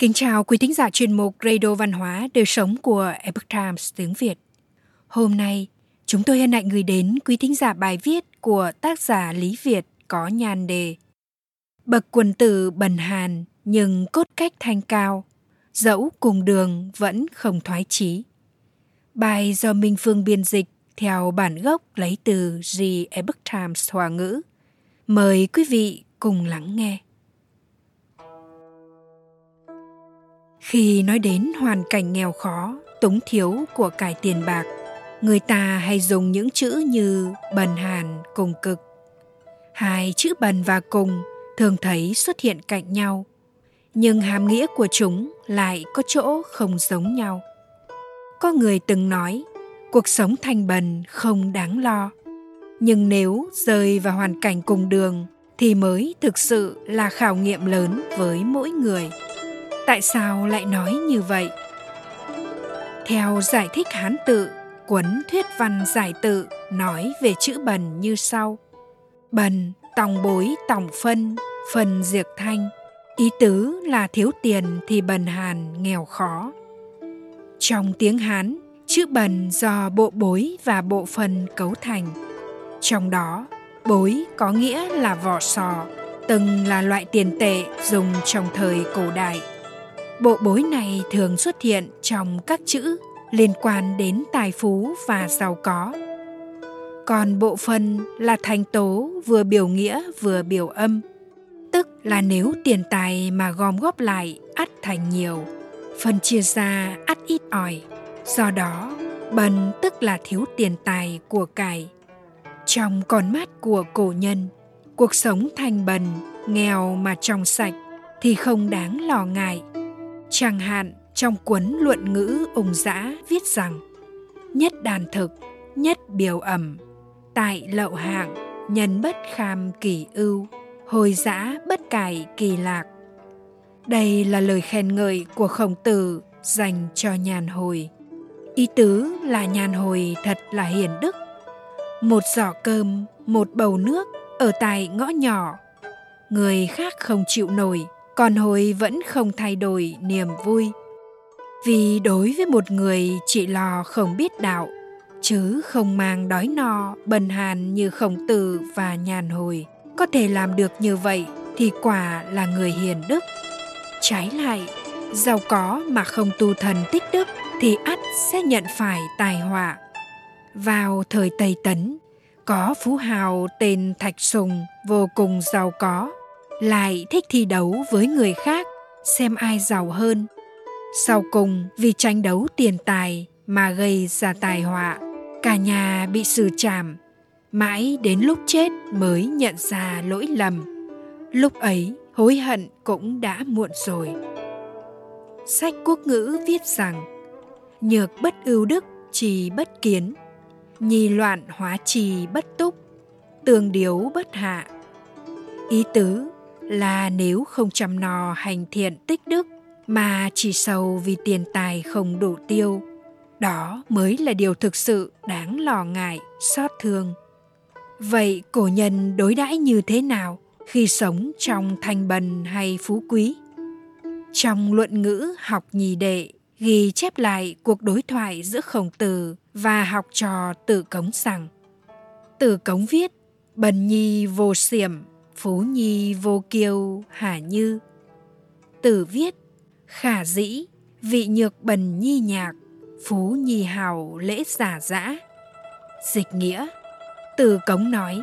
Kính chào quý thính giả chuyên mục Radio Văn hóa Đời sống của Epoch Times tiếng Việt. Hôm nay, chúng tôi hân hạnh gửi đến quý thính giả bài viết của tác giả Lý Việt có nhan đề Bậc quần tử bần hàn nhưng cốt cách thanh cao, dẫu cùng đường vẫn không thoái chí. Bài do Minh Phương biên dịch theo bản gốc lấy từ The Epoch Times Hòa ngữ. Mời quý vị cùng lắng nghe. Khi nói đến hoàn cảnh nghèo khó, túng thiếu của cải tiền bạc, người ta hay dùng những chữ như bần hàn cùng cực. Hai chữ bần và cùng thường thấy xuất hiện cạnh nhau, nhưng hàm nghĩa của chúng lại có chỗ không giống nhau. Có người từng nói, cuộc sống thanh bần không đáng lo, nhưng nếu rơi vào hoàn cảnh cùng đường thì mới thực sự là khảo nghiệm lớn với mỗi người tại sao lại nói như vậy? Theo giải thích hán tự, cuốn thuyết văn giải tự nói về chữ bần như sau. Bần, tòng bối, tòng phân phần diệt thanh. Ý tứ là thiếu tiền thì bần hàn nghèo khó. Trong tiếng hán, chữ bần do bộ bối và bộ phần cấu thành. Trong đó, bối có nghĩa là vỏ sò, từng là loại tiền tệ dùng trong thời cổ đại bộ bối này thường xuất hiện trong các chữ liên quan đến tài phú và giàu có. Còn bộ phân là thành tố vừa biểu nghĩa vừa biểu âm, tức là nếu tiền tài mà gom góp lại ắt thành nhiều, phân chia ra ắt ít ỏi, do đó bần tức là thiếu tiền tài của cải. Trong con mắt của cổ nhân, cuộc sống thành bần, nghèo mà trong sạch thì không đáng lo ngại. Chẳng hạn trong cuốn luận ngữ ung dã viết rằng Nhất đàn thực, nhất biểu ẩm, tại lậu hạng, nhân bất kham kỳ ưu, hồi giã bất cải kỳ lạc. Đây là lời khen ngợi của khổng tử dành cho nhàn hồi. Ý tứ là nhàn hồi thật là hiền đức. Một giỏ cơm, một bầu nước ở tại ngõ nhỏ. Người khác không chịu nổi còn hồi vẫn không thay đổi niềm vui. Vì đối với một người chỉ lò không biết đạo, chứ không mang đói no, bần hàn như khổng tử và nhàn hồi. Có thể làm được như vậy thì quả là người hiền đức. Trái lại, giàu có mà không tu thần tích đức thì ắt sẽ nhận phải tài họa. Vào thời tây tấn, có phú hào tên thạch sùng vô cùng giàu có lại thích thi đấu với người khác, xem ai giàu hơn. Sau cùng, vì tranh đấu tiền tài mà gây ra tai họa, cả nhà bị xử trảm. Mãi đến lúc chết mới nhận ra lỗi lầm. Lúc ấy, hối hận cũng đã muộn rồi. Sách quốc ngữ viết rằng, nhược bất ưu đức, trì bất kiến. Nhi loạn hóa trì bất túc tường điếu bất hạ. Ý tứ là nếu không chăm no hành thiện tích đức mà chỉ sầu vì tiền tài không đủ tiêu, đó mới là điều thực sự đáng lo ngại, xót thương. Vậy cổ nhân đối đãi như thế nào khi sống trong thanh bần hay phú quý? Trong luận ngữ học nhì đệ ghi chép lại cuộc đối thoại giữa khổng tử và học trò tử cống rằng, tử cống viết, bần nhi vô xiểm Phú Nhi vô kiêu hà như Tử viết, Khả dĩ, Vị nhược bần nhi nhạc, Phú Nhi hào lễ giả dã Dịch nghĩa, Từ cống nói,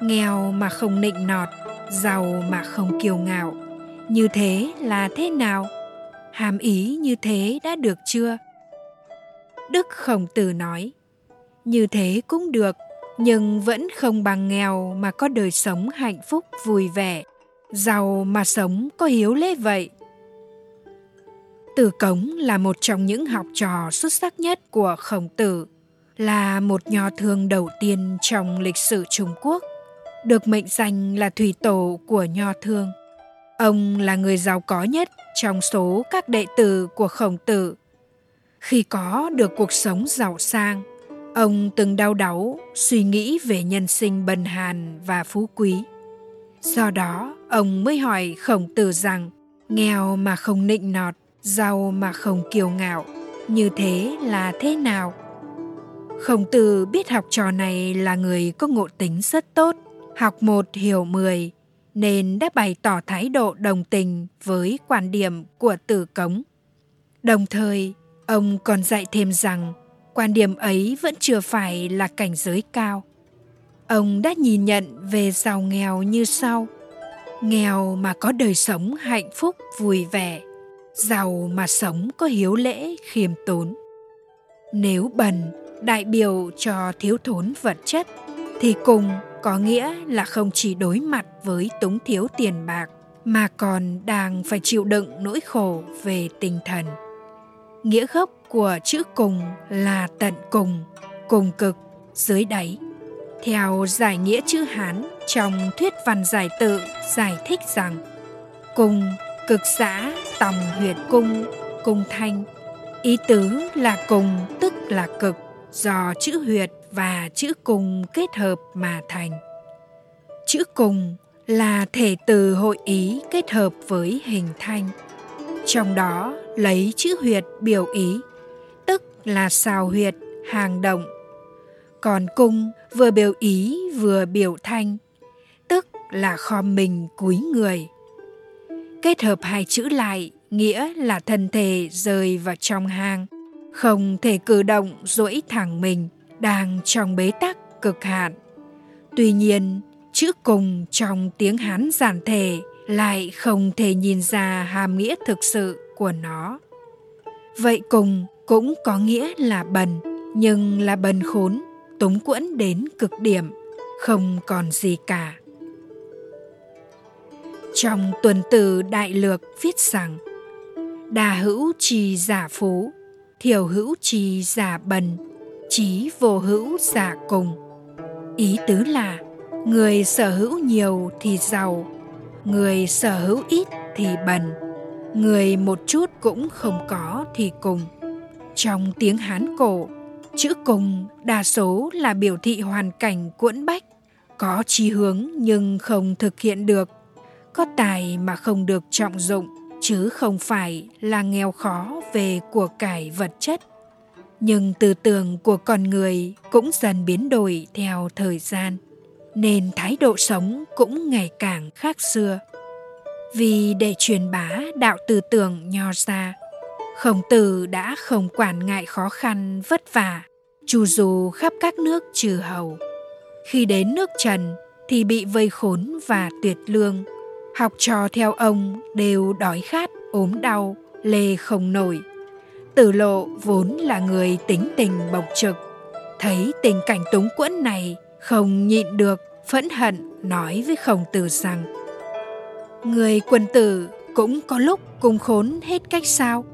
Nghèo mà không nịnh nọt, Giàu mà không kiêu ngạo Như thế là thế nào? Hàm ý như thế đã được chưa? Đức Khổng Tử nói, Như thế cũng được nhưng vẫn không bằng nghèo mà có đời sống hạnh phúc vui vẻ. Giàu mà sống có hiếu lễ vậy. Tử cống là một trong những học trò xuất sắc nhất của khổng tử, là một nho thương đầu tiên trong lịch sử trung quốc. Được mệnh danh là thủy tổ của nho thương. Ông là người giàu có nhất trong số các đệ tử của khổng tử. Khi có được cuộc sống giàu sang Ông từng đau đáu suy nghĩ về nhân sinh bần hàn và phú quý. Do đó, ông mới hỏi khổng tử rằng nghèo mà không nịnh nọt giàu mà không kiêu ngạo như thế là thế nào khổng tử biết học trò này là người có ngộ tính rất tốt học một hiểu mười nên đã bày tỏ thái độ đồng tình với quan điểm của tử cống đồng thời ông còn dạy thêm rằng quan điểm ấy vẫn chưa phải là cảnh giới cao. Ông đã nhìn nhận về giàu nghèo như sau. Nghèo mà có đời sống hạnh phúc vui vẻ, giàu mà sống có hiếu lễ, khiêm tốn. Nếu bần đại biểu cho thiếu thốn vật chất, thì cùng có nghĩa là không chỉ đối mặt với túng thiếu tiền bạc, mà còn đang phải chịu đựng nỗi khổ về tinh thần nghĩa gốc của chữ cùng là tận cùng cùng cực, dưới đáy. Theo giải nghĩa chữ hán, trong thuyết văn giải tự giải thích rằng, cùng cực xã tòng huyệt cung cung thanh. Ý tứ là cùng tức là cực, do chữ huyệt và chữ cùng kết hợp mà thành. Chữ cùng là thể từ hội ý kết hợp với hình thanh trong đó, lấy chữ huyệt biểu ý, tức là xào huyệt, hàng động còn cung vừa biểu ý vừa biểu thanh, tức là khom mình cúi người. Kết hợp hai chữ lại, nghĩa là thân thể rơi vào trong hang, không thể cử động duỗi thẳng mình đang trong bế tắc cực hạn. Tuy nhiên, chữ cùng trong tiếng hán giản thể lại không thể nhìn ra hàm nghĩa thực sự của nó. Vậy cùng cũng có nghĩa là bần, nhưng là bần khốn, túng quẫn đến cực điểm, không còn gì cả. Trong tuần từ đại lược viết rằng, đà hữu trì giả phú, thiểu hữu trì giả bần, trí vô hữu giả cùng. Ý tứ là, người sở hữu nhiều thì giàu người sở hữu ít thì bần, người một chút cũng không có thì cùng. Trong tiếng hán cổ, chữ cùng đa số là biểu thị hoàn cảnh cuỗn bách, có chí hướng nhưng không thực hiện được. Có tài mà không được trọng dụng, chứ không phải là nghèo khó về của cải vật chất. Nhưng tư tưởng của con người cũng dần biến đổi theo thời gian nên thái độ sống cũng ngày càng khác xưa. Vì để truyền bá đạo tư tưởng nho ra, khổng tử đã không quản ngại khó khăn, vất vả, chu du khắp các nước trừ hầu. Khi đến nước trần thì bị vây khốn và tuyệt lương, học trò theo ông đều đói khát, ốm đau, lê không nổi. Tử lộ vốn là người tính tình bộc trực, thấy tình cảnh túng quẫn này không nhịn được, phẫn hận, nói với khổng tử rằng, người quân tử cũng có lúc cùng khốn hết cách sao?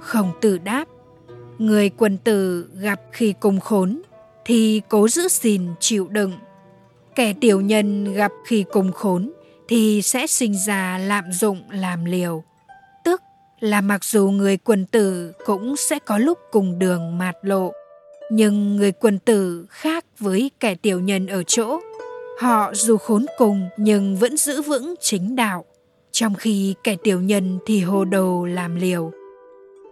Khổng tử đáp, người quân tử gặp khi cùng khốn, thì cố giữ gìn chịu đựng. Kẻ tiểu nhân gặp khi cùng khốn, thì sẽ sinh ra lạm dụng, làm liều. Tức là mặc dù người quân tử cũng sẽ có lúc cùng đường mạt lộ nhưng người quân tử khác với kẻ tiểu nhân ở chỗ. Họ dù khốn cùng nhưng vẫn giữ vững chính đạo. Trong khi kẻ tiểu nhân thì hồ đồ làm liều.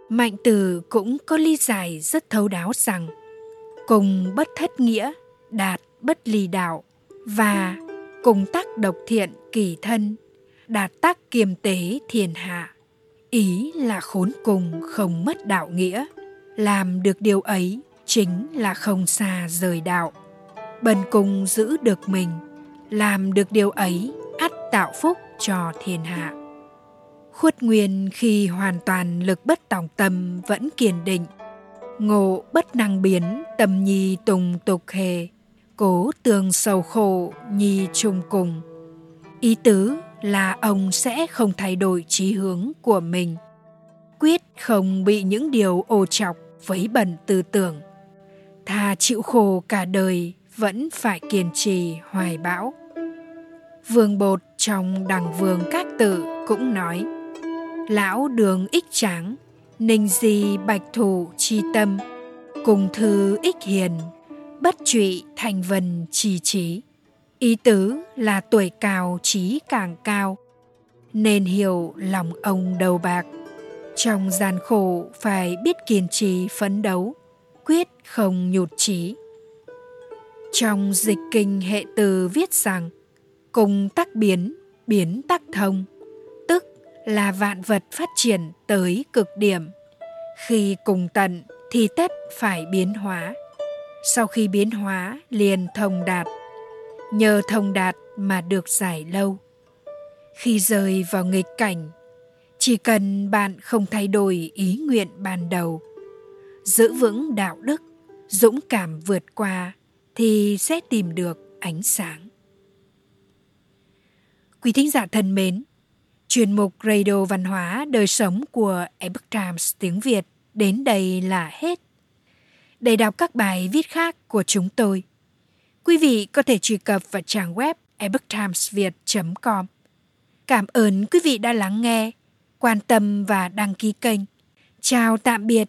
Mạnh tử cũng có lý giải rất thấu đáo rằng, cùng bất thất nghĩa, đạt bất ly đạo và cùng tác độc thiện kỳ thân, đạt tác kiềm tế thiên hạ, ý là khốn cùng không mất đạo nghĩa, làm được điều ấy chính là không xa rời đạo. Bần cùng giữ được mình, làm được điều ấy, ắt tạo phúc cho thiên hạ. Khuất nguyên khi hoàn toàn lực bất tòng tâm vẫn kiên định, ngộ bất năng biến tâm nhi tùng tục hề, cố tường sầu khổ nhi trùng cùng. Ý tứ là ông sẽ không thay đổi chí hướng của mình, quyết không bị những điều ô chọc vấy bẩn tư tưởng thà chịu khổ cả đời vẫn phải kiên trì hoài bão. Vương bột trong đằng vương các tự cũng nói lão đường ích tráng ninh di bạch thủ chi tâm cùng thư ích hiền bất trụy thành vần trì trí. Ý tứ là tuổi cao trí càng cao nên hiểu lòng ông đầu bạc. Trong gian khổ phải biết kiên trì phấn đấu, quyết không nhụt chí. Trong dịch kinh hệ từ viết rằng, cùng tắc biến, biến tắc thông, tức là vạn vật phát triển tới cực điểm. Khi cùng tận thì tất phải biến hóa. Sau khi biến hóa liền thông đạt. Nhờ thông đạt mà được giải lâu. Khi rơi vào nghịch cảnh, chỉ cần bạn không thay đổi ý nguyện ban đầu, giữ vững đạo đức, dũng cảm vượt qua thì sẽ tìm được ánh sáng. Quý thính giả thân mến, chuyên mục Radio Văn hóa Đời Sống của Epoch Times tiếng Việt đến đây là hết. Để đọc các bài viết khác của chúng tôi, quý vị có thể truy cập vào trang web epochtimesviet.com. Cảm ơn quý vị đã lắng nghe, quan tâm và đăng ký kênh. Chào tạm biệt